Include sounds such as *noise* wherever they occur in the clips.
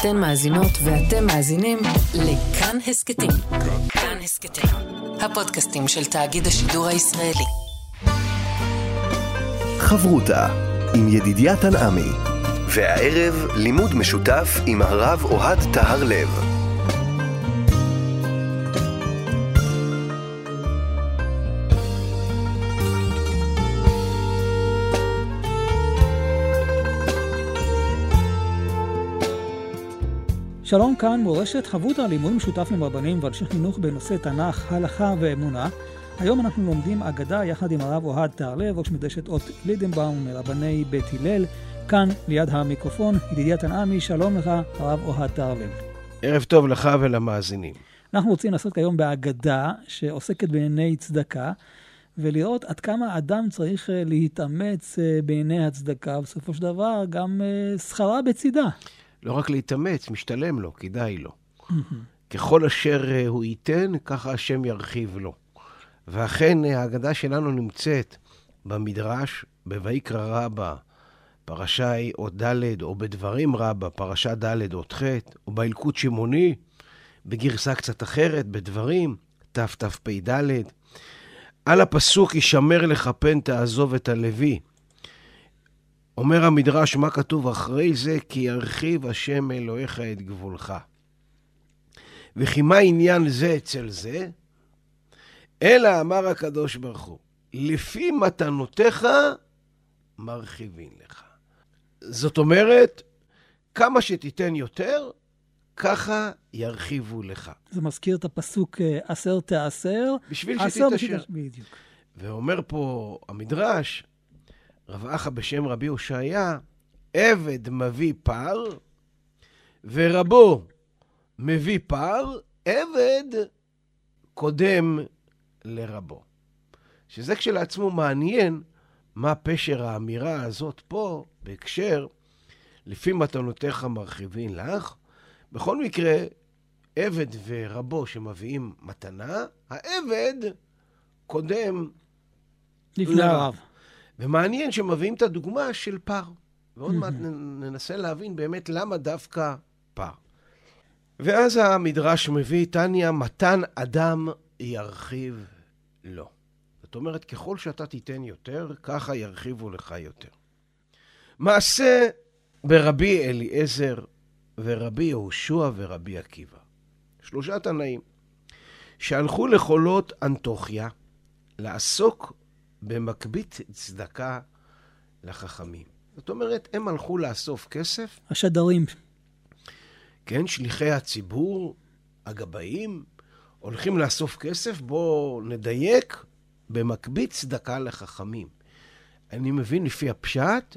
אתן מאזינות ואתם מאזינים לכאן הסכתים. כאן הסכתים, הפודקאסטים של תאגיד השידור הישראלי. חברותה עם ידידיה תנעמי, והערב לימוד משותף עם הרב אוהד טהר לב. שלום כאן מורשת חברותא לימוד משותף עם רבנים ואנשי חינוך בנושא תנ"ך, הלכה ואמונה. היום אנחנו לומדים אגדה יחד עם הרב אוהד תהרלב, ראש מדרשת אות לידנבאום מרבני בית הלל. כאן ליד המיקרופון, ידידיה תנעמי, שלום לך, הרב אוהד תהרלב. ערב טוב לך ולמאזינים. אנחנו רוצים לעשות היום באגדה שעוסקת בענייני צדקה, ולראות עד כמה אדם צריך אה, להתאמץ אה, בעיני הצדקה, ובסופו של דבר גם אה, שכרה בצידה. לא רק להתאמץ, משתלם לו, כדאי לו. ככל אשר הוא ייתן, ככה השם ירחיב לו. ואכן, ההגדה שלנו נמצאת במדרש, בויקרא רבה, פרשה אות ד', או בדברים רבה, פרשה ד' אות ח', או באלקוט שמעוני, בגרסה קצת אחרת, בדברים, תתפ"ד. על הפסוק, ישמר לך פן תעזוב את הלוי. אומר המדרש, מה כתוב אחרי זה? כי ירחיב השם אלוהיך את גבולך. וכי מה עניין זה אצל זה? אלא אמר הקדוש ברוך הוא, לפי מתנותיך מרחיבין לך. זאת אומרת, כמה שתיתן יותר, ככה ירחיבו לך. זה מזכיר את הפסוק עשר תעשר. בשביל שתתעשר. בדיוק. ואומר פה המדרש, רב אחא בשם רבי הושעיה, עבד מביא פר, ורבו מביא פר, עבד קודם לרבו. שזה כשלעצמו מעניין מה פשר האמירה הזאת פה, בהקשר, לפי מתנותיך מרחיבין לך. בכל מקרה, עבד ורבו שמביאים מתנה, העבד קודם לפני הרב. ומעניין שמביאים את הדוגמה של פר. ועוד מעט ננסה להבין באמת למה דווקא פר. ואז המדרש מביא, תניא, מתן אדם ירחיב לו. זאת אומרת, ככל שאתה תיתן יותר, ככה ירחיבו לך יותר. מעשה ברבי אליעזר ורבי יהושע ורבי עקיבא. שלושה תנאים שהלכו לחולות אנטוכיה לעסוק במקבית צדקה לחכמים. זאת אומרת, הם הלכו לאסוף כסף. השדרים. כן, שליחי הציבור, הגבאים, הולכים לאסוף כסף, בואו נדייק, במקבית צדקה לחכמים. אני מבין לפי הפשט,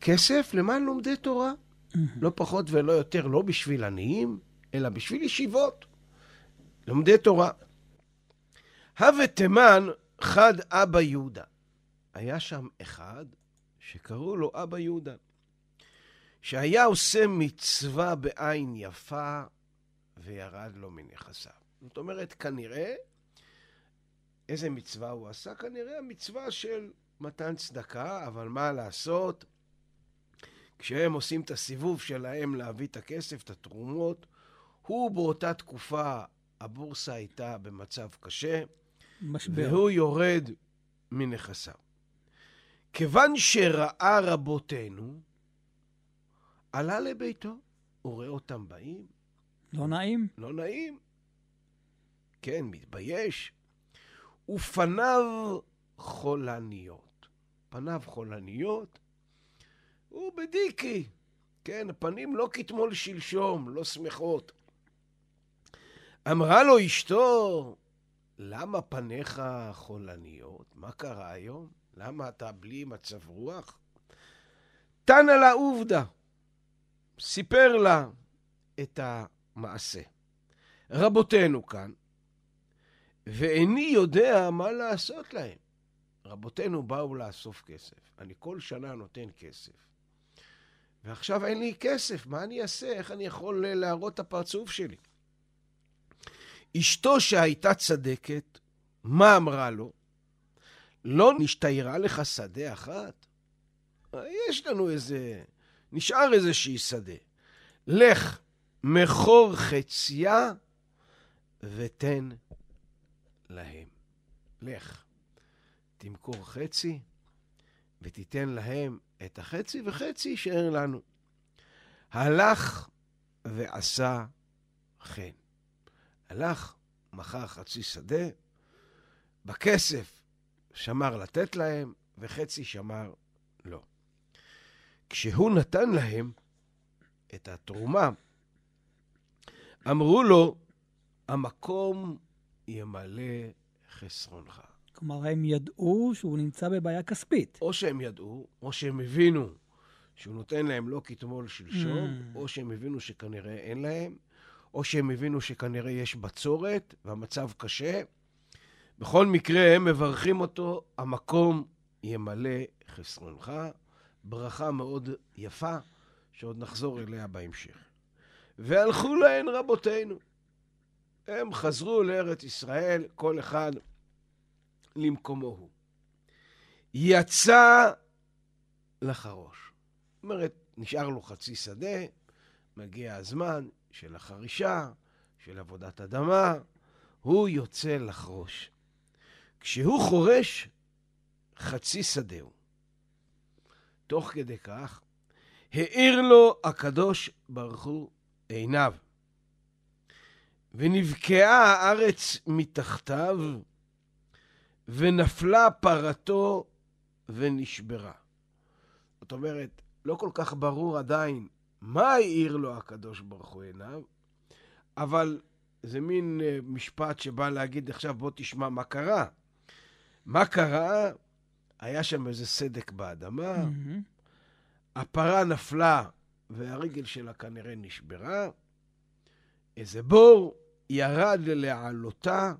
כסף למען לומדי תורה. לא פחות ולא יותר, לא בשביל עניים, אלא בשביל ישיבות. לומדי תורה. הווה תימן חד אבא יהודה. היה שם אחד שקראו לו אבא יהודה, שהיה עושה מצווה בעין יפה וירד לו מנכסיו. זאת אומרת, כנראה, איזה מצווה הוא עשה? כנראה המצווה של מתן צדקה, אבל מה לעשות? כשהם עושים את הסיבוב שלהם להביא את הכסף, את התרומות, הוא באותה תקופה, הבורסה הייתה במצב קשה, משבר. והוא יורד מנכסיו. כיוון שראה רבותינו, עלה לביתו, הוא רואה אותם באים. לא נעים. לא נעים. כן, מתבייש. ופניו חולניות. פניו חולניות, הוא בדיקי. כן, הפנים לא כתמול שלשום, לא שמחות. אמרה לו אשתו, למה פניך חולניות? מה קרה היום? למה אתה בלי מצב רוח? תנא לה עובדה, סיפר לה את המעשה. רבותינו כאן, ואיני יודע מה לעשות להם. רבותינו באו לאסוף כסף. אני כל שנה נותן כסף. ועכשיו אין לי כסף, מה אני אעשה? איך אני יכול להראות את הפרצוף שלי? אשתו שהייתה צדקת, מה אמרה לו? לא נשתיירה לך שדה אחת? יש לנו איזה... נשאר איזושהי שדה. לך מכור חציה ותן להם. לך, תמכור חצי ותיתן להם את החצי, וחצי יישאר לנו. הלך ועשה כן. הלך, מכר חצי שדה, בכסף שמר לתת להם, וחצי שמר לא. כשהוא נתן להם את התרומה, אמרו לו, המקום ימלא חסרונך. כלומר, הם ידעו שהוא נמצא בבעיה כספית. או שהם ידעו, או שהם הבינו שהוא נותן להם לא כתמול שלשום, Mm. או שהם הבינו שכנראה אין להם, או שהם הבינו שכנראה יש בצורת והמצב קשה. בכל מקרה, הם מברכים אותו, המקום ימלא חסרונך. ברכה מאוד יפה, שעוד נחזור אליה בהמשך. והלכו להן רבותינו. הם חזרו לארץ ישראל, כל אחד למקומו הוא. יצא לחרוש. זאת אומרת, נשאר לו חצי שדה, מגיע הזמן של החרישה, של עבודת אדמה, הוא יוצא לחרוש. כשהוא חורש, חצי שדהו. תוך כדי כך, האיר לו הקדוש ברוך הוא עיניו, ונבקעה הארץ מתחתיו, ונפלה פרתו ונשברה. זאת אומרת, לא כל כך ברור עדיין מה העיר לו הקדוש ברוך הוא עיניו, אבל זה מין אה, משפט שבא להגיד עכשיו בוא תשמע מה קרה. מה קרה? היה שם איזה סדק באדמה, מהמם. הפרה נפלה והרגל שלה כנראה נשברה, איזה בור ירד לעלותה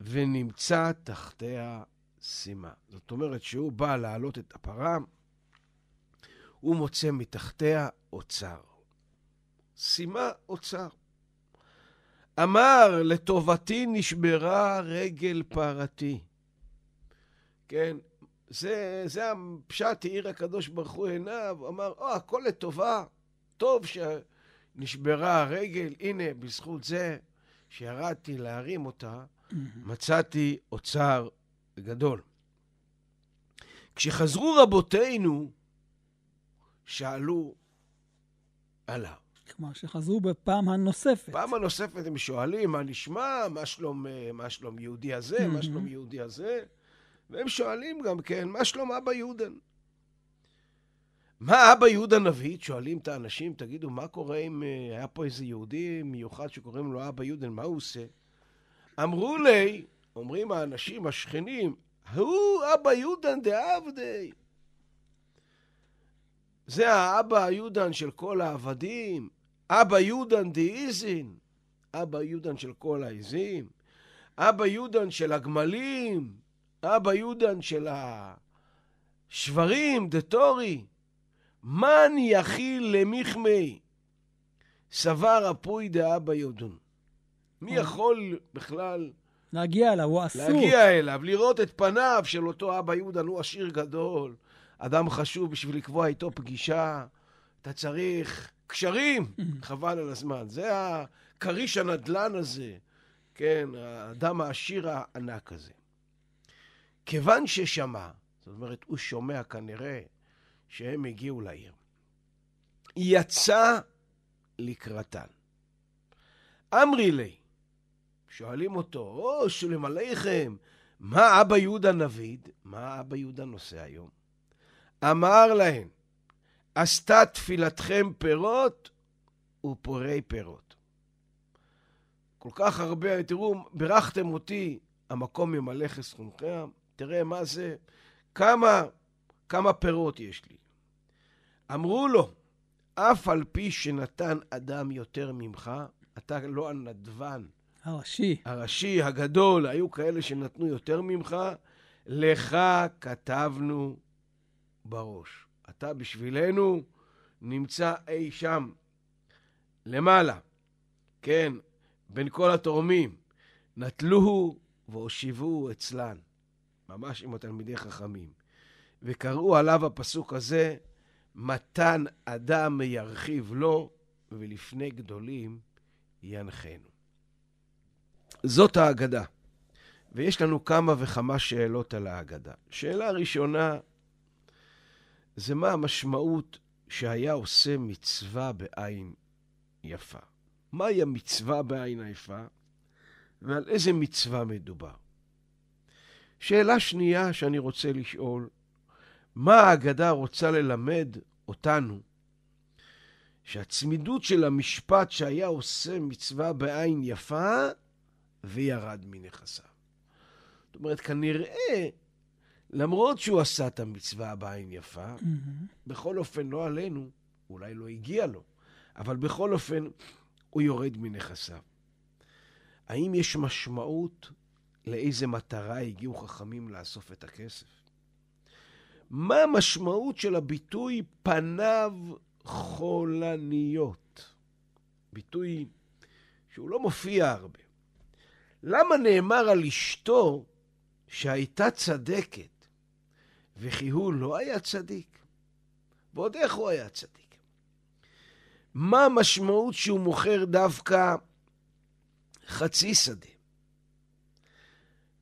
ונמצא תחתיה סימה. זאת אומרת שהוא בא להעלות את הפרה, הוא מוצא מתחתיה אוצר. סימה אוצר. אמר, לטובתי נשברה רגל פרתי. כן, זה, זה הפשט, האיר הקדוש ברוך הוא עיניו, אמר, או, הכל לטובה, טוב שנשברה הרגל, הנה, בזכות זה שירדתי להרים אותה, מצאתי אוצר גדול. כשחזרו רבותינו, שאלו עליו. כלומר, שחזרו בפעם הנוספת. פעם הנוספת הם שואלים, מה נשמע, מה שלום, מה שלום יהודי הזה, מה שלום יהודי הזה, והם שואלים גם כן, מה שלום אבא יהודן? מה אבא יהודה נביא? שואלים את האנשים, תגידו, מה קורה אם אה, היה פה איזה יהודי מיוחד שקוראים לו אבא יהודן, מה הוא עושה? אמרו לי, אומרים האנשים, השכנים, הוא אבא יהודן דעבדי. זה האבא היהודן של כל העבדים, אבא יהודן דאיזין, אבא יהודן של כל העזים, אבא יהודן של הגמלים, אבא יהודן של השברים, דתורי. מן יכיל למיכמי, סבר אפוי דאבא יהודן. מי יכול בכלל להגיע אליו, הוא עסוק. להגיע אליו, לראות את פניו של אותו אבא יהודן, הוא עשיר גדול, אדם חשוב בשביל לקבוע איתו פגישה, אתה צריך קשרים, חבל על הזמן. זה הכריש הנדלן הזה, כן, האדם העשיר הענק הזה. כיוון ששמע, זאת אומרת, הוא שומע כנראה שהם הגיעו לעיר, יצא לקראתן. אמרי לי, שואלים אותו, או שולם עליכם, מה אבא יהודה נביד? מה אבא יהודה נושא היום? אמר להם, עשתה תפילתכם פירות ופורי פירות. כל כך הרבה, תראו, בירכתם אותי, המקום ימלא חסרונכם, תראה מה זה, כמה, כמה פירות יש לי. אמרו לו, אף על פי שנתן אדם יותר ממך, אתה לא הנדבן הראשי. הראשי, הגדול, היו כאלה שנתנו יותר ממך, לך כתבנו בראש. אתה בשבילנו נמצא אי שם, למעלה. כן, בין כל התורמים. נטלוהו והושיבוהו אצלן. ממש עם התלמידי חכמים. וקראו עליו הפסוק הזה, מתן אדם ירחיב לו, ולפני גדולים ינחנו. זאת האגדה, ויש לנו כמה וכמה שאלות על האגדה. שאלה ראשונה, זה מה המשמעות שהיה עושה מצווה בעין יפה. מהי המצווה בעין היפה, ועל איזה מצווה מדובר. שאלה שנייה שאני רוצה לשאול, מה ההגדה רוצה ללמד אותנו? שהצמידות של המשפט שהיה עושה מצווה בעין יפה וירד מנכסיו. זאת אומרת, כנראה, למרות שהוא עשה את המצווה בעין יפה, mm-hmm. בכל אופן, לא עלינו, אולי לא הגיע לו, אבל בכל אופן, הוא יורד מנכסיו. האם יש משמעות לאיזה מטרה הגיעו חכמים לאסוף את הכסף? מה המשמעות של הביטוי פניו חולניות? ביטוי שהוא לא מופיע הרבה. למה נאמר על אשתו שהייתה צדקת, וכי הוא לא היה צדיק? ועוד איך הוא היה צדיק? מה המשמעות שהוא מוכר דווקא חצי שדה?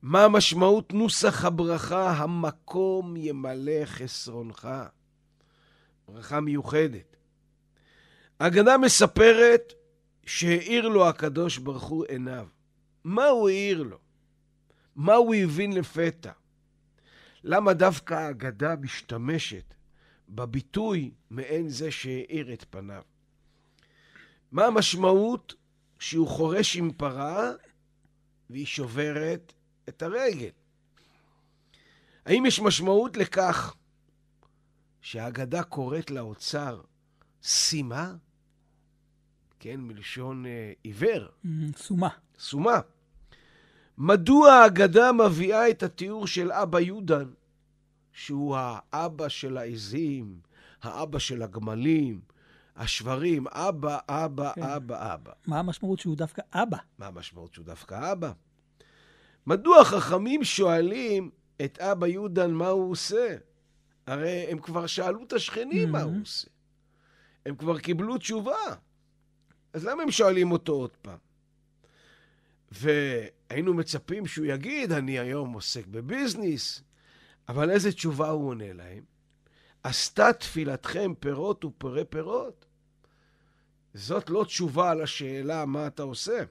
מה משמעות נוסח הברכה, המקום ימלא חסרונך? ברכה מיוחדת. ההגדה מספרת שהאיר לו הקדוש ברוך הוא עיניו. מה הוא העיר לו? מה הוא הבין לפתע? למה דווקא ההגדה משתמשת בביטוי מעין זה שהאיר את פניו? מה המשמעות שהוא חורש עם פרה והיא שוברת את הרגל. האם יש משמעות לכך שהאגדה קוראת לאוצר סימה? כן, מלשון אה, עיוור. סומה. סומה. מדוע האגדה מביאה את התיאור של אבא יהודן, שהוא האבא של העזים, האבא של הגמלים, השברים, אבא, אבא, כן. אבא, אבא. מה המשמעות שהוא דווקא אבא? מה המשמעות שהוא דווקא אבא? מדוע חכמים שואלים את אבא יהודן מה הוא עושה? הרי הם כבר שאלו את השכנים mm-hmm. מה הוא עושה. הם כבר קיבלו תשובה. אז למה הם שואלים אותו עוד פעם? והיינו מצפים שהוא יגיד, אני היום עוסק בביזנס, אבל איזה תשובה הוא עונה להם? עשתה תפילתכם פירות ופרי פירות? זאת לא תשובה על השאלה מה אתה עושה.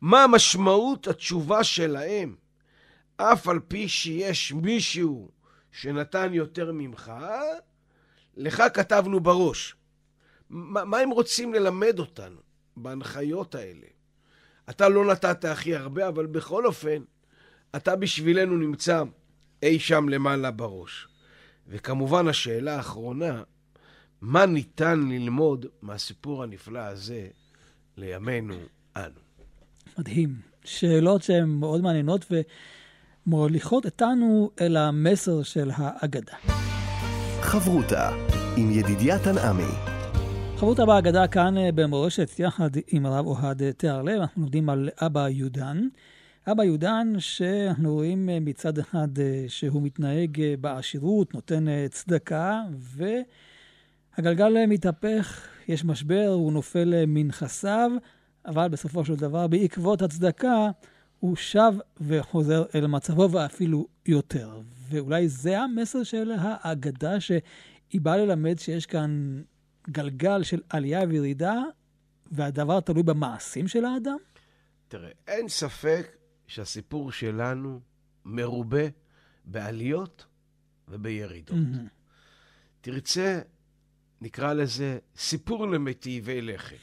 מה משמעות התשובה שלהם, אף על פי שיש מישהו שנתן יותר ממך, לך כתבנו בראש. מה, מה הם רוצים ללמד אותנו בהנחיות האלה? אתה לא נתת הכי הרבה, אבל בכל אופן, אתה בשבילנו נמצא אי שם למעלה בראש. וכמובן, השאלה האחרונה, מה ניתן ללמוד מהסיפור הנפלא הזה לימינו אנו? מדהים. שאלות שהן מאוד מעניינות ומוליכות אותנו אל המסר של האגדה. חברותה עם ידידיה תנעמי. חברותה באגדה כאן אה, במורשת יחד עם הרב אוהד תיארלב, אנחנו לומדים על אבא יהודן. אבא יהודן, שאנחנו רואים אה, מצד אחד אה, שהוא מתנהג בעשירות, נותן צדקה, והגלגל מתהפך, יש משבר, הוא נופל מנכסיו, אבל בסופו של דבר, בעקבות הצדקה, הוא שב וחוזר אל מצבו ואפילו יותר. ואולי זה המסר של האגדה, שהיא באה ללמד שיש כאן גלגל של עלייה וירידה, והדבר תלוי במעשים של האדם? תראה, אין ספק שהסיפור שלנו מרובה בעליות ובירידות. Mm-hmm. תרצה, נקרא לזה סיפור למטיבי לכת.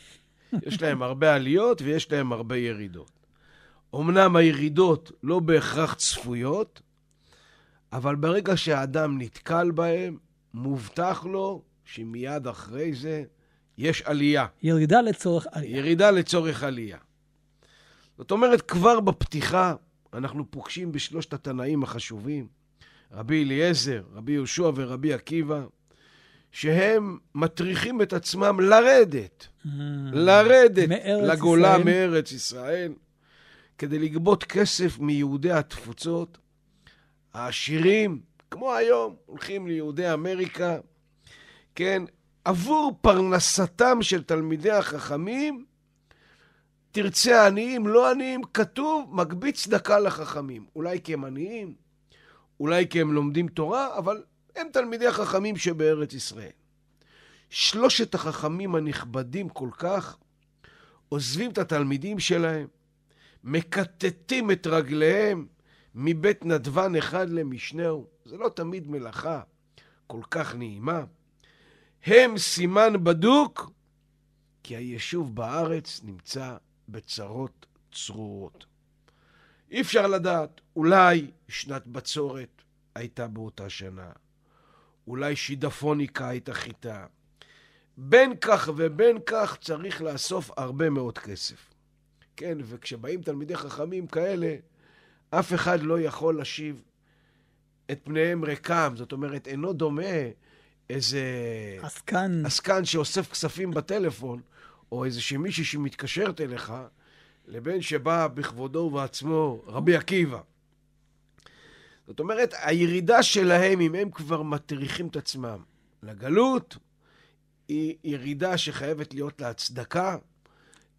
יש להם הרבה עליות ויש להם הרבה ירידות. אמנם הירידות לא בהכרח צפויות, אבל ברגע שהאדם נתקל בהם, מובטח לו שמיד אחרי זה יש עלייה. ירידה לצורך עלייה. ירידה לצורך עלייה. זאת אומרת, כבר בפתיחה אנחנו פוגשים בשלושת התנאים החשובים, רבי אליעזר, רבי יהושע ורבי עקיבא, שהם מטריחים את עצמם לרדת, mm, לרדת לגולה ישראל. מארץ ישראל, כדי לגבות כסף מיהודי התפוצות. העשירים, כמו היום, הולכים ליהודי אמריקה, כן, עבור פרנסתם של תלמידי החכמים, תרצה עניים, לא עניים, כתוב, מגבית צדקה לחכמים. אולי כי הם עניים, אולי כי הם לומדים תורה, אבל הם תלמידי החכמים שבארץ ישראל. שלושת החכמים הנכבדים כל כך עוזבים את התלמידים שלהם, מקטטים את רגליהם מבית נדבן אחד למשנהו. זה לא תמיד מלאכה כל כך נעימה. הם סימן בדוק, כי היישוב בארץ נמצא בצרות צרורות. אי אפשר לדעת, אולי שנת בצורת הייתה באותה שנה, אולי שידפוניקה הייתה חיטה. בין כך ובין כך צריך לאסוף הרבה מאוד כסף. כן, וכשבאים תלמידי חכמים כאלה, אף אחד לא יכול להשיב את פניהם ריקם. זאת אומרת, אינו דומה איזה... עסקן. עסקן שאוסף כספים בטלפון, או איזושהי מישהי שמתקשרת אליך, לבין שבא בכבודו ובעצמו רבי עקיבא. זאת אומרת, הירידה שלהם, אם הם כבר מטריחים את עצמם לגלות, היא ירידה שחייבת להיות לה הצדקה,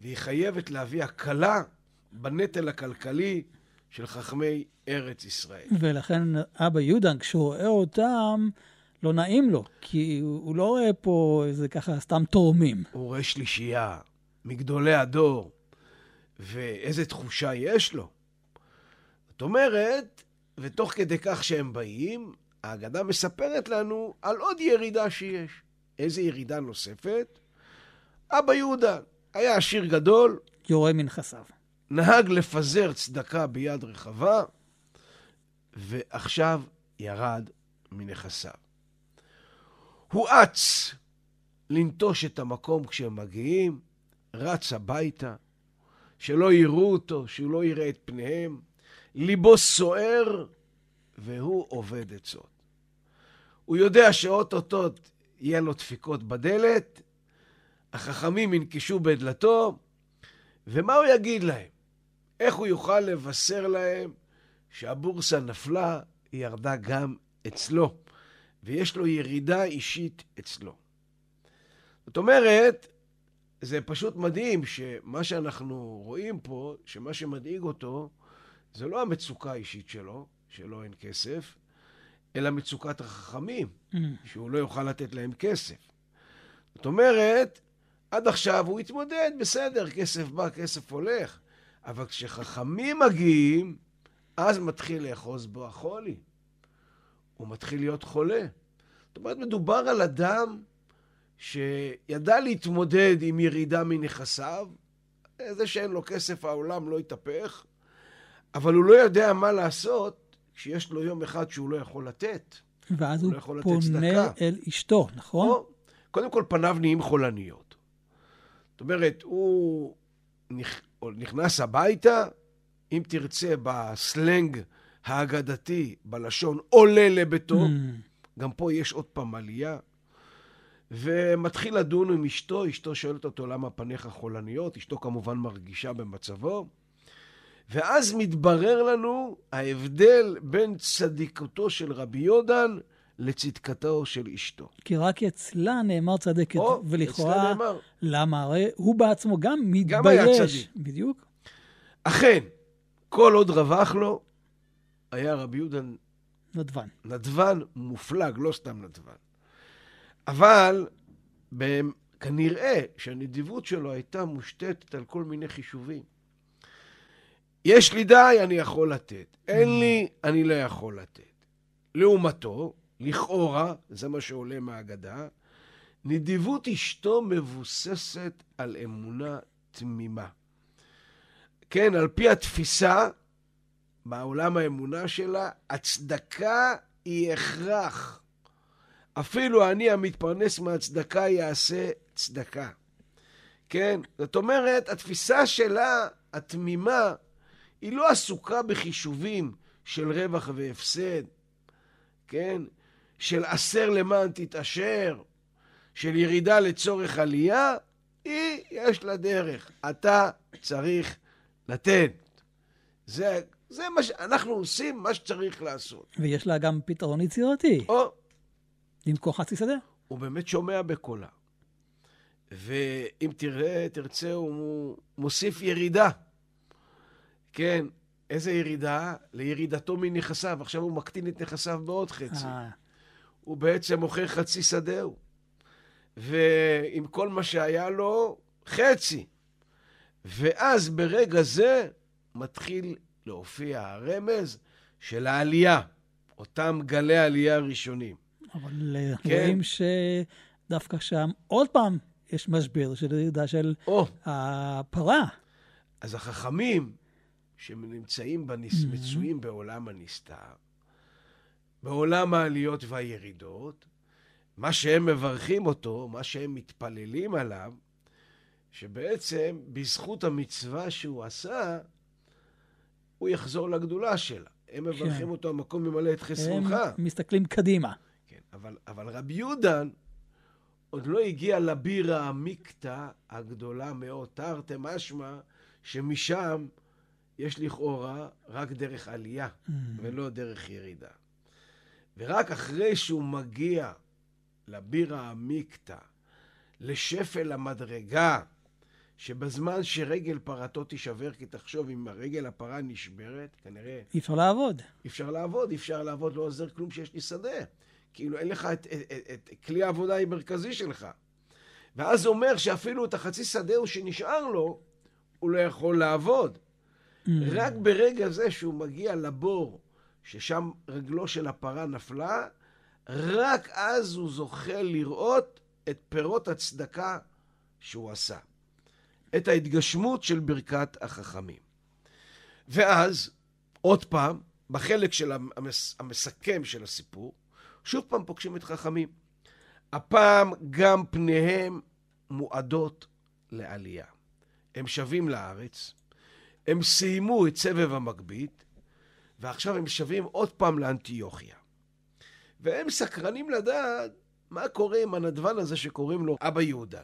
והיא חייבת להביא הקלה בנטל הכלכלי של חכמי ארץ ישראל. ולכן אבא יהודה, כשהוא רואה אותם, לא נעים לו, כי הוא לא רואה פה איזה ככה סתם תורמים. הוא רואה שלישייה מגדולי הדור, ואיזה תחושה יש לו. זאת אומרת, ותוך כדי כך שהם באים, ההגדה מספרת לנו על עוד ירידה שיש. איזה ירידה נוספת? אבא יהודה היה עשיר גדול. יורה מנכסיו. נהג לפזר צדקה ביד רחבה, ועכשיו ירד מנכסיו. הוא אץ לנטוש את המקום כשהם מגיעים, רץ הביתה, שלא יראו אותו, שהוא לא יראה את פניהם. ליבו סוער, והוא אובד עצות. הוא יודע שאו-טו-טו יהיה לו דפיקות בדלת, החכמים ינקשו בדלתו, ומה הוא יגיד להם? איך הוא יוכל לבשר להם שהבורסה נפלה, היא ירדה גם אצלו, ויש לו ירידה אישית אצלו. זאת אומרת, זה פשוט מדהים שמה שאנחנו רואים פה, שמה שמדאיג אותו, זה לא המצוקה האישית שלו, שלא אין כסף, אלא מצוקת החכמים, mm. שהוא לא יוכל לתת להם כסף. זאת אומרת, עד עכשיו הוא התמודד, בסדר, כסף בא, כסף הולך, אבל כשחכמים מגיעים, אז מתחיל לאחוז בו החולי. הוא מתחיל להיות חולה. זאת אומרת, מדובר על אדם שידע להתמודד עם ירידה מנכסיו, זה שאין לו כסף העולם לא יתהפך, אבל הוא לא יודע מה לעשות כשיש לו יום אחד שהוא לא יכול לתת. ואז הוא, הוא לא פונה אל אשתו, נכון? או, קודם כל פניו נהיים חולניות. זאת אומרת, הוא נכנס הביתה, אם תרצה, בסלנג האגדתי, בלשון עולה לביתו, mm. גם פה יש עוד פעם עלייה. ומתחיל לדון עם אשתו, אשתו שואלת אותו למה פניך חולניות, אשתו כמובן מרגישה במצבו. ואז מתברר לנו ההבדל בין צדיקותו של רבי יודן לצדקתו של אשתו. כי רק אצלה נאמר צדקת, או, ולכאורה, למה? הרי הוא בעצמו גם מתבייש. גם היה צדיק. בדיוק. אכן, כל עוד רווח לו, היה רבי יודן... נדבן. נדבן מופלג, לא סתם נדבן. אבל כנראה שהנדיבות שלו הייתה מושתתת על כל מיני חישובים. יש לי די, אני יכול לתת. אין לי, אני לא יכול לתת. לעומתו, לכאורה, זה מה שעולה מהאגדה, נדיבות אשתו מבוססת על אמונה תמימה. כן, על פי התפיסה, בעולם האמונה שלה, הצדקה היא הכרח. אפילו אני המתפרנס מהצדקה יעשה צדקה. כן? זאת אומרת, התפיסה שלה, התמימה, היא לא עסוקה בחישובים של רווח והפסד, כן? של עשר למען תתעשר, של ירידה לצורך עלייה, היא, יש לה דרך. אתה צריך לתת. זה, זה מה שאנחנו עושים, מה שצריך לעשות. ויש לה גם פתרון יצירתי. או. למכור חצי שדה. הוא באמת שומע בקולה. ואם תראה, תרצה, הוא מוסיף ירידה. כן, איזה ירידה? לירידתו מנכסיו. עכשיו הוא מקטין את נכסיו בעוד חצי. אה. הוא בעצם מוכר חצי שדהו. ועם כל מה שהיה לו, חצי. ואז ברגע זה מתחיל להופיע הרמז של העלייה, אותם גלי העלייה הראשונים. אבל כן. רואים שדווקא שם עוד פעם יש משבר של ירידה של או. הפרה. אז החכמים שנמצאים, בנס... mm-hmm. מצויים בעולם הנסתר, בעולם העליות והירידות, מה שהם מברכים אותו, מה שהם מתפללים עליו, שבעצם בזכות המצווה שהוא עשה, הוא יחזור לגדולה שלה. הם מברכים כן. אותו, המקום ממלא את חסרונך. הם מסתכלים קדימה. כן, אבל, אבל רבי יהודן עוד לא הגיע לבירה המקטע הגדולה מאוד, תרתי משמע, שמשם יש לכאורה רק דרך עלייה, mm. ולא דרך ירידה. ורק אחרי שהוא מגיע לבירה המקטע, לשפל המדרגה, שבזמן שרגל פרתו תישבר, כי תחשוב, אם הרגל הפרה נשברת, כנראה... אי אפשר לעבוד. אי אפשר לעבוד, אי אפשר לעבוד, לא עוזר כלום שיש לי שדה. כאילו, אין לך את, את, את, את כלי העבודה המרכזי שלך. ואז זה אומר שאפילו את החצי שדהו שנשאר לו, הוא לא יכול לעבוד. Mm. רק ברגע זה שהוא מגיע לבור, ששם רגלו של הפרה נפלה, רק אז הוא זוכה לראות את פירות הצדקה שהוא עשה. את ההתגשמות של ברכת החכמים. ואז, עוד פעם, בחלק של המס, המסכם של הסיפור, שוב פעם פוגשים את חכמים. הפעם גם פניהם מועדות לעלייה. הם שבים לארץ, הם סיימו את סבב המגבית, ועכשיו הם שבים עוד פעם לאנטיוכיה. והם סקרנים לדעת מה קורה עם הנדבן הזה שקוראים לו אבא יהודן.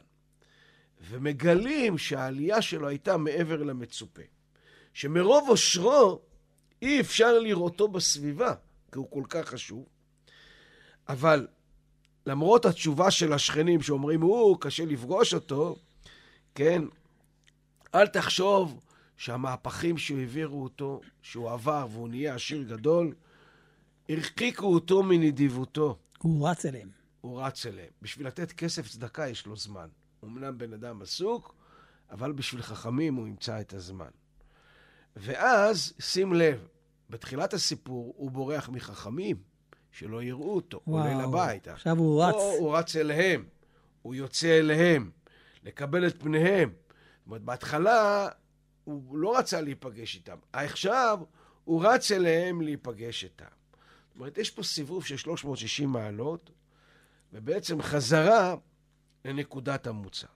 ומגלים שהעלייה שלו הייתה מעבר למצופה. שמרוב עושרו אי אפשר לראותו בסביבה, כי הוא כל כך חשוב. אבל למרות התשובה של השכנים שאומרים, הוא, קשה לפגוש אותו, כן, אל תחשוב שהמהפכים שהעבירו אותו, שהוא עבר והוא נהיה עשיר גדול, הרחיקו אותו מנדיבותו. הוא רץ אליהם. הוא רץ אליהם. בשביל לתת כסף צדקה יש לו זמן. אמנם בן אדם עסוק, אבל בשביל חכמים הוא ימצא את הזמן. ואז, שים לב, בתחילת הסיפור הוא בורח מחכמים, שלא יראו אותו, וואו, עולה לבית. עכשיו הוא רץ. פה הוא רץ אליהם, הוא יוצא אליהם, לקבל את פניהם. זאת אומרת, בהתחלה הוא לא רצה להיפגש איתם. עכשיו הוא רץ אליהם להיפגש איתם. זאת אומרת, יש פה סיבוב של 360 מעלות, ובעצם חזרה לנקודת המוצא.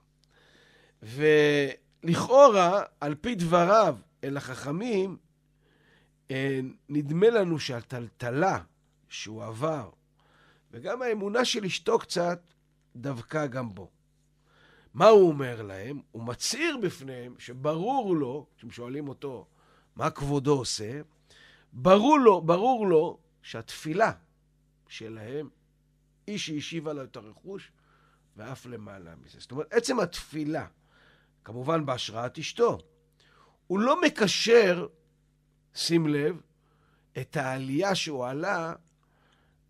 ולכאורה, על פי דבריו אל החכמים, אה, נדמה לנו שהטלטלה שהוא עבר, וגם האמונה של אשתו קצת, דבקה גם בו. מה הוא אומר להם? הוא מצהיר בפניהם שברור לו, כשהם שואלים אותו מה כבודו עושה, ברור לו, ברור לו שהתפילה שלהם, היא שהשיבה לו את הרכוש, ואף למעלה מזה. זאת אומרת, עצם התפילה, כמובן בהשראת אשתו, הוא לא מקשר, שים לב, את העלייה שהוא עלה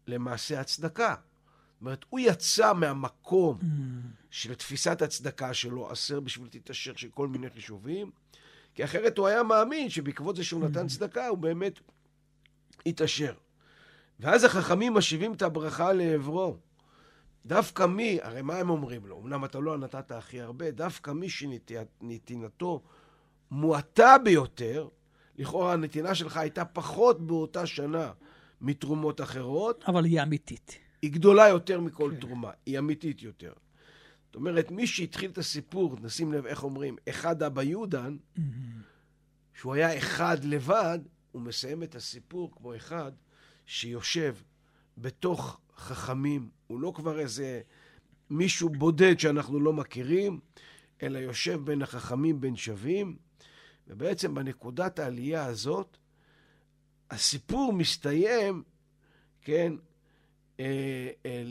למעשה הצדקה. זאת אומרת, הוא יצא מהמקום mm. של תפיסת הצדקה שלו, עשר בשביל תתעשר של כל מיני חישובים, כי אחרת הוא היה מאמין שבעקבות זה שהוא נתן mm. צדקה, הוא באמת התעשר. ואז החכמים משיבים את הברכה לעברו. דווקא מי, הרי מה הם אומרים לו? אמנם אתה לא נתת הכי הרבה, דווקא מי שנתינתו מועטה ביותר, לכאורה הנתינה שלך הייתה פחות באותה שנה מתרומות אחרות. אבל היא אמיתית. היא גדולה יותר מכל כן. תרומה, היא אמיתית יותר. זאת אומרת, מי שהתחיל את הסיפור, נשים לב איך אומרים, אחד אבא יהודן, mm-hmm. שהוא היה אחד לבד, הוא מסיים את הסיפור כמו אחד שיושב בתוך חכמים, הוא לא כבר איזה מישהו בודד שאנחנו לא מכירים, אלא יושב בין החכמים בין שווים, ובעצם בנקודת העלייה הזאת, הסיפור מסתיים, כן, אה, אה,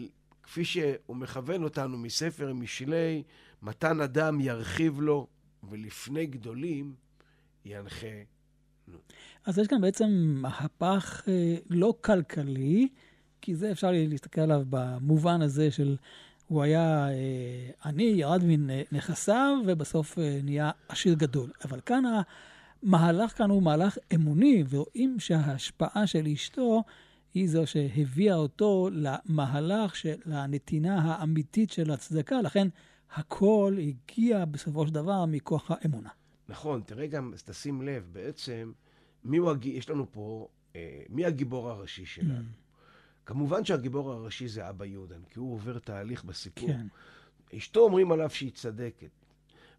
כפי שהוא מכוון אותנו מספר משלי, מתן אדם ירחיב לו, ולפני גדולים ינחה. אז יש כאן בעצם מהפך אה, לא כלכלי, כי זה אפשר להסתכל עליו במובן הזה של הוא היה אה, עני, ירד מנכסיו, ובסוף אה, נהיה עשיר גדול. אבל כאן המהלך כאן הוא מהלך אמוני, ורואים שההשפעה של אשתו היא זו שהביאה אותו למהלך של הנתינה האמיתית של הצדקה, לכן הכל הגיע בסופו של דבר מכוח האמונה. נכון, תראה גם, תשים לב, בעצם, מי הוא. יש לנו פה, אה, מי הגיבור הראשי שלנו? כמובן שהגיבור הראשי זה אבא יהודן, כי הוא עובר תהליך בסיפור. כן. אשתו אומרים עליו שהיא צדקת,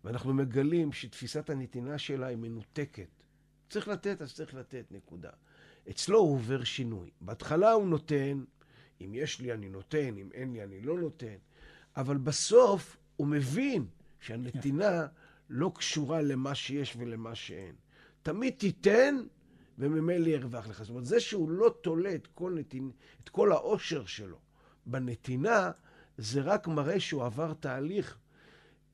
ואנחנו מגלים שתפיסת הנתינה שלה היא מנותקת. צריך לתת, אז צריך לתת, נקודה. אצלו הוא עובר שינוי. בהתחלה הוא נותן, אם יש לי אני נותן, אם אין לי אני לא נותן, אבל בסוף הוא מבין שהנתינה לא קשורה למה שיש ולמה שאין. תמיד תיתן, וממילא ירווח לך. זאת אומרת, זה שהוא לא תולה את כל, נתינ... את כל העושר שלו בנתינה, זה רק מראה שהוא עבר תהליך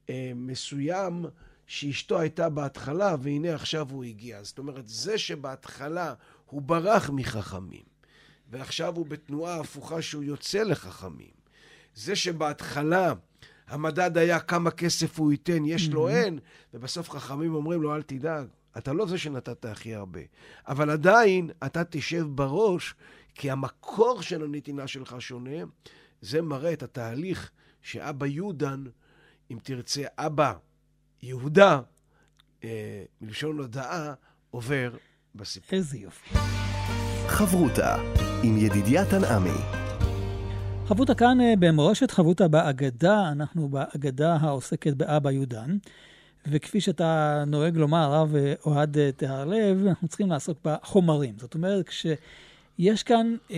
אה, מסוים שאשתו הייתה בהתחלה, והנה עכשיו הוא הגיע. זאת אומרת, זה שבהתחלה הוא ברח מחכמים, ועכשיו הוא בתנועה הפוכה שהוא יוצא לחכמים. זה שבהתחלה המדד היה כמה כסף הוא ייתן, יש לו אין, ובסוף חכמים אומרים לו, אל תדאג, אתה לא זה שנתת הכי הרבה. אבל עדיין אתה תשב בראש, כי המקור של הנתינה שלך שונה. זה מראה את התהליך שאבא יהודן, אם תרצה, אבא יהודה, אה, מלשון הודאה, עובר בסיפור. איזה יופי. חברותה עם ידידיה תנעמי. חברותה כאן אה, במורשת חברותה באגדה, אנחנו באגדה העוסקת באבא יהודן. וכפי שאתה נוהג לומר, הרב אה, אוהד אה, תהרלב, אנחנו צריכים לעסוק בחומרים. זאת אומרת, כשיש כאן אה,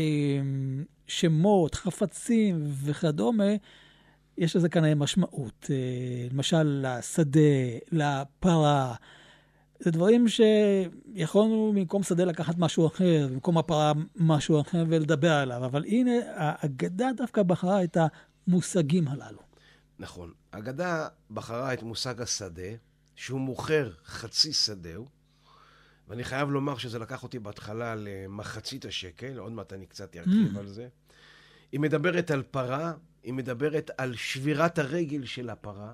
שמות, חפצים וכדומה, יש לזה כאן משמעות. אה, למשל, לשדה, לפרה. זה דברים שיכולנו במקום שדה לקחת משהו אחר, במקום הפרה משהו אחר ולדבר עליו, אבל הנה, האגדה דווקא בחרה את המושגים הללו. נכון. האגדה בחרה את מושג השדה, שהוא מוכר חצי שדהו, ואני חייב לומר שזה לקח אותי בהתחלה למחצית השקל, עוד מעט אני קצת ארחיב mm. על זה. היא מדברת על פרה, היא מדברת על שבירת הרגל של הפרה,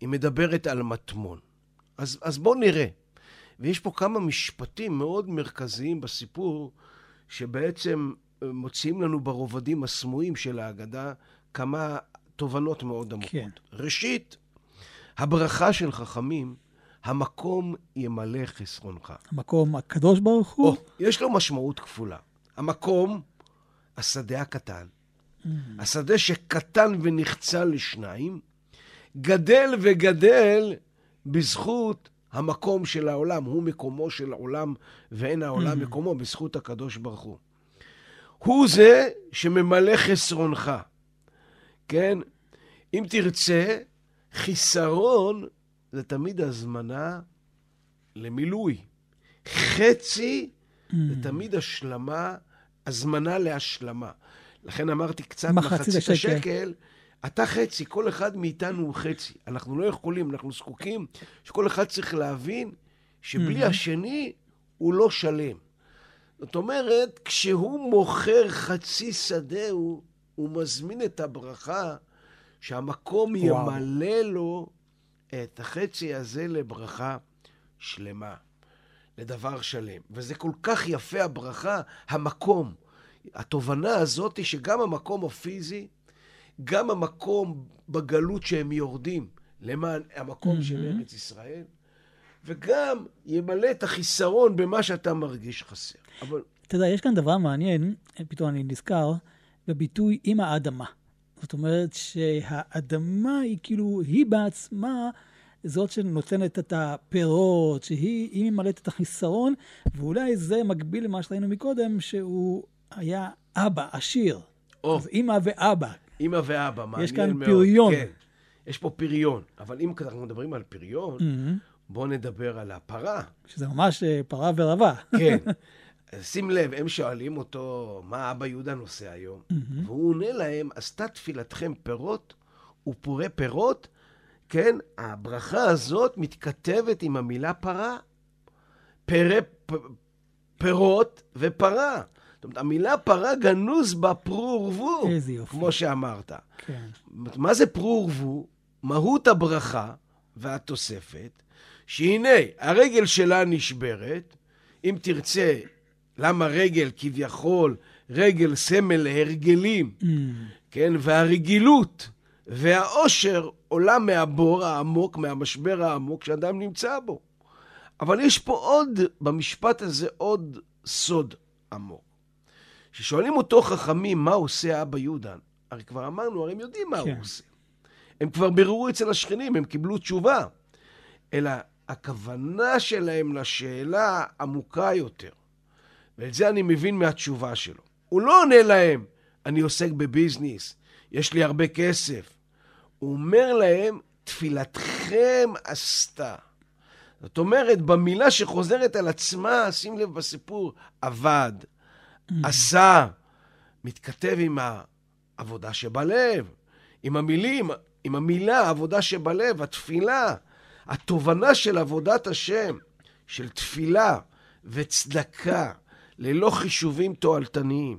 היא מדברת על מטמון. אז, אז בואו נראה. ויש פה כמה משפטים מאוד מרכזיים בסיפור, שבעצם אה, מוציאים לנו ברובדים הסמויים של ההגדה כמה תובנות מאוד עמוקות. כן. ראשית, הברכה של חכמים, המקום ימלא חסרונך. המקום הקדוש ברוך הוא? או, יש לו משמעות כפולה. המקום, השדה הקטן. Mm. השדה שקטן ונחצה לשניים, גדל וגדל בזכות המקום של העולם. הוא מקומו של העולם, ואין העולם mm. מקומו, בזכות הקדוש ברוך הוא. הוא זה שממלא חסרונך. כן? אם תרצה, חיסרון זה תמיד הזמנה למילוי. חצי זה mm. תמיד השלמה, הזמנה להשלמה. לכן אמרתי קצת מחצית השקל. השקל, אתה חצי, כל אחד מאיתנו הוא חצי. אנחנו לא יכולים, אנחנו זקוקים שכל אחד צריך להבין שבלי mm-hmm. השני הוא לא שלם. זאת אומרת, כשהוא מוכר חצי שדהו, הוא מזמין את הברכה שהמקום וואו. ימלא לו את החצי הזה לברכה שלמה, לדבר שלם. וזה כל כך יפה, הברכה, המקום. התובנה הזאת היא שגם המקום הפיזי, גם המקום בגלות שהם יורדים למען המקום mm-hmm. של ארץ ישראל, וגם ימלא את החיסרון במה שאתה מרגיש חסר. אבל... אתה יודע, יש כאן דבר מעניין, פתאום אני נזכר, בביטוי עם האדמה. זאת אומרת שהאדמה היא כאילו, היא בעצמה זאת שנותנת את הפירות, שהיא ממלאת את החיסרון, ואולי זה מקביל למה שראינו מקודם, שהוא היה אבא עשיר. או. אז אימא ואבא. אימא ואבא, מעניין מאוד. יש כאן פריון. כן, יש פה פריון. אבל אם אנחנו מדברים על פריון, mm-hmm. בואו נדבר על הפרה. שזה ממש אה, פרה ורבה. כן. *laughs* שים לב, הם שואלים אותו, מה אבא יהודה נושא היום? Mhm. והוא עונה להם, עשתה תפילתכם פירות ופורי פירות, כן? הברכה הזאת מתכתבת עם המילה פרה. פרה, פ, פירות ופרה. זאת אומרת, המילה פרה גנוז בה פרו ורבו, איזה יופי. כמו שאמרת. כן. מה זה פרו ורבו? מהות הברכה והתוספת, שהנה, הרגל שלה נשברת, אם תרצה, למה רגל כביכול, רגל סמל להרגלים, Mm, כן? והרגילות והאושר עולה מהבור העמוק, מהמשבר העמוק שאדם נמצא בו. אבל יש פה עוד, במשפט הזה, עוד סוד עמוק. כששואלים אותו חכמים, מה עושה אבא יהודה? הרי כבר אמרנו, הרי הם יודעים מה כן. הוא עושה. הם כבר ביררו אצל השכנים, הם קיבלו תשובה. אלא הכוונה שלהם לשאלה עמוקה יותר. ואת זה אני מבין מהתשובה שלו. הוא לא עונה להם, אני עוסק בביזנס, יש לי הרבה כסף. הוא אומר להם, תפילתכם עשתה. זאת אומרת, במילה שחוזרת על עצמה, שים לב בסיפור, עבד, עשה, מתכתב עם העבודה שבלב, עם המילים, עם המילה, העבודה שבלב, התפילה, התובנה של עבודת השם, של תפילה וצדקה, ללא חישובים תועלתניים,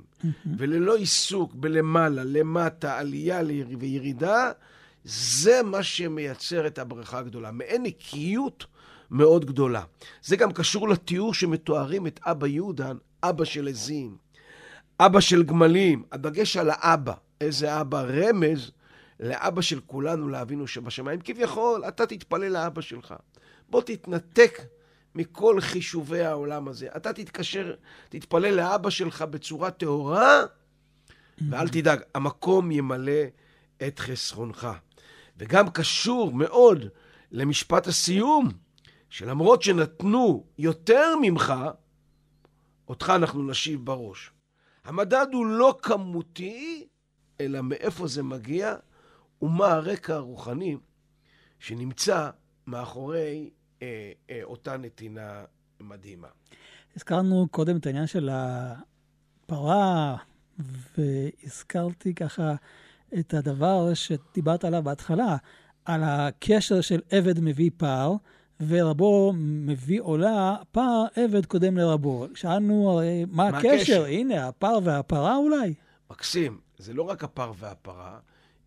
וללא עיסוק בלמעלה, למטה, עלייה וירידה, זה מה שמייצר את הברכה הגדולה. מעין נקיות מאוד גדולה. זה גם קשור לתיאור שמתוארים את אבא יהודה, אבא של עזים, אבא של גמלים, הדגש על האבא. איזה אבא? רמז לאבא של כולנו, לאבינו שבשמיים. כביכול, אתה תתפלל לאבא שלך. בוא תתנתק מכל חישובי העולם הזה. אתה תתקשר, תתפלל לאבא שלך בצורה טהורה, ואל תדאג, המקום ימלא את חסרונך. וגם קשור מאוד למשפט הסיום, שלמרות שנתנו יותר ממך, אותך אנחנו נשיב בראש. המדד הוא לא כמותי, אלא מאיפה זה מגיע, ומה הרקע הרוחני שנמצא מאחורי אה, אה, אותה נתינה מדהימה. הזכרנו קודם את העניין של הפרה, והזכרתי ככה את הדבר שדיברת עליו בהתחלה, על הקשר של עבד מביא פר, ורבו מביא עולה, פר עבד קודם לרבו. שאלנו הרי מה, מה הקשר? הקשר? הנה, הפר והפרה אולי? מקסים, זה לא רק הפר והפרה,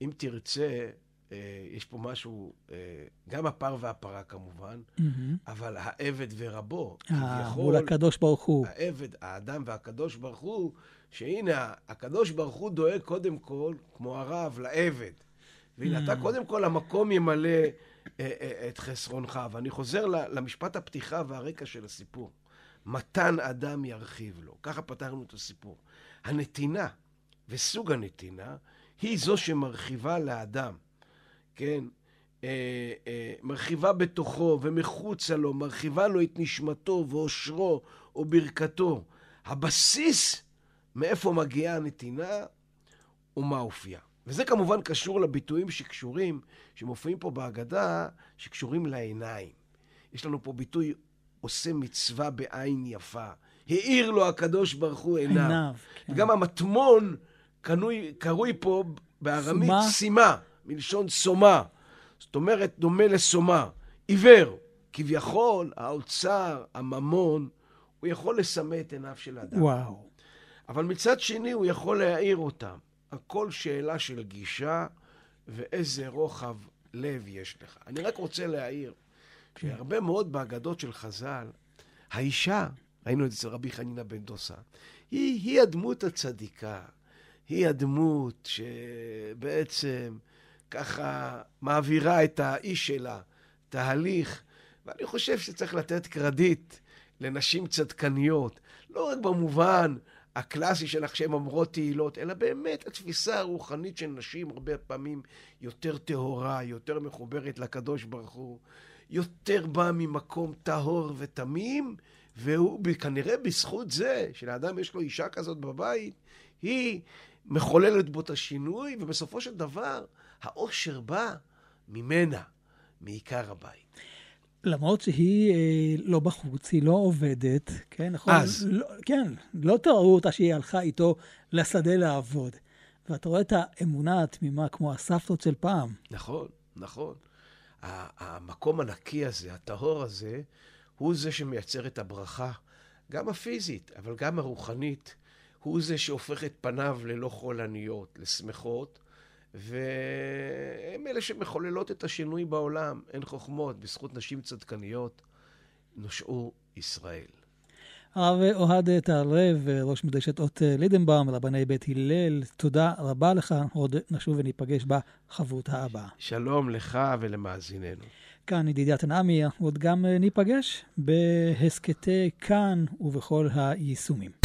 אם תרצה, יש פה משהו, אה, גם הפר והפרה כמובן, מהמם. אבל העבד ורבו, אה, מול הקדוש ברוך הוא. העבד, האדם והקדוש ברוך הוא, שהנה, הקדוש ברוך הוא דואג קודם כל, כמו הרב, לעבד. והנה, אתה קודם כל, המקום ימלא אה, אה, את חסרונך. ואני חוזר למשפט הפתיחה והרקע של הסיפור. מתן אדם ירחיב לו. ככה פתרנו את הסיפור. הנתינה וסוג הנתינה היא זו שמרחיבה לאדם, כן? אה, אה, מרחיבה בתוכו ומחוצה לו, מרחיבה לו את נשמתו ואושרו או ברכתו. הבסיס מאיפה מגיעה הנתינה ומה אופייה. וזה כמובן קשור לביטויים שקשורים, שמופיעים פה בהגדה, שקשורים לעיניים. יש לנו פה ביטוי עושה מצווה בעין יפה. האיר לו הקדוש ברוך הוא עיניו. עיניו, כן. וגם המטמון קנוי, קרוי פה בארמית סומה. סימה, מלשון סומה. זאת אומרת, דומה לסומה. עיוור. כביכול, האוצר, הממון, הוא יכול לסמא את עיניו של האדם. וואו. אבל מצד שני, הוא יכול להעיר אותם. הכל שאלה של גישה ואיזה רוחב לב יש לך. אני רק רוצה להעיר, שהרבה מאוד באגדות של חז"ל, האישה, ראינו את זה אצל רבי חנינא בן דוסה, היא, היא הדמות הצדיקה. היא הדמות שבעצם ככה מעבירה את האיש שלה תהליך, ואני חושב שצריך לתת קרדיט לנשים צדקניות, לא רק במובן הקלאסי של איך שהן אומרות תהילות, אלא באמת התפיסה הרוחנית של נשים הרבה פעמים יותר טהורה, יותר מחוברת לקדוש ברוך הוא, יותר באה ממקום טהור ותמים, והוא כנראה בזכות זה שלאדם יש לו אישה כזאת בבית, היא מחוללת בו את השינוי, ובסופו של דבר האושר בא ממנה, מעיקר הבית. למרות שהיא אה, לא בחוץ, היא לא עובדת, כן, נכון? אז. לא, כן, לא תראו אותה שהיא הלכה איתו לשדה לעבוד. ואתה רואה את האמונה התמימה כמו הסבתות של פעם. נכון, נכון. המקום הנקי הזה, הטהור הזה, הוא זה שמייצר את הברכה, גם הפיזית, אבל גם הרוחנית. הוא זה שהופך את פניו ללא חולניות, לשמחות, והם אלה שמחוללות את השינוי בעולם. אין חוכמות, בזכות נשים צדקניות נושעו ישראל. הרב אוהד תערב, ראש מדרשת אות לידנבאום, רבני בית הלל, תודה רבה לך. עוד נשוב וניפגש בחבות הבאה. שלום לך ולמאזיננו. כאן ידידיה תנעמי, עוד גם ניפגש בהסכתי כאן ובכל היישומים.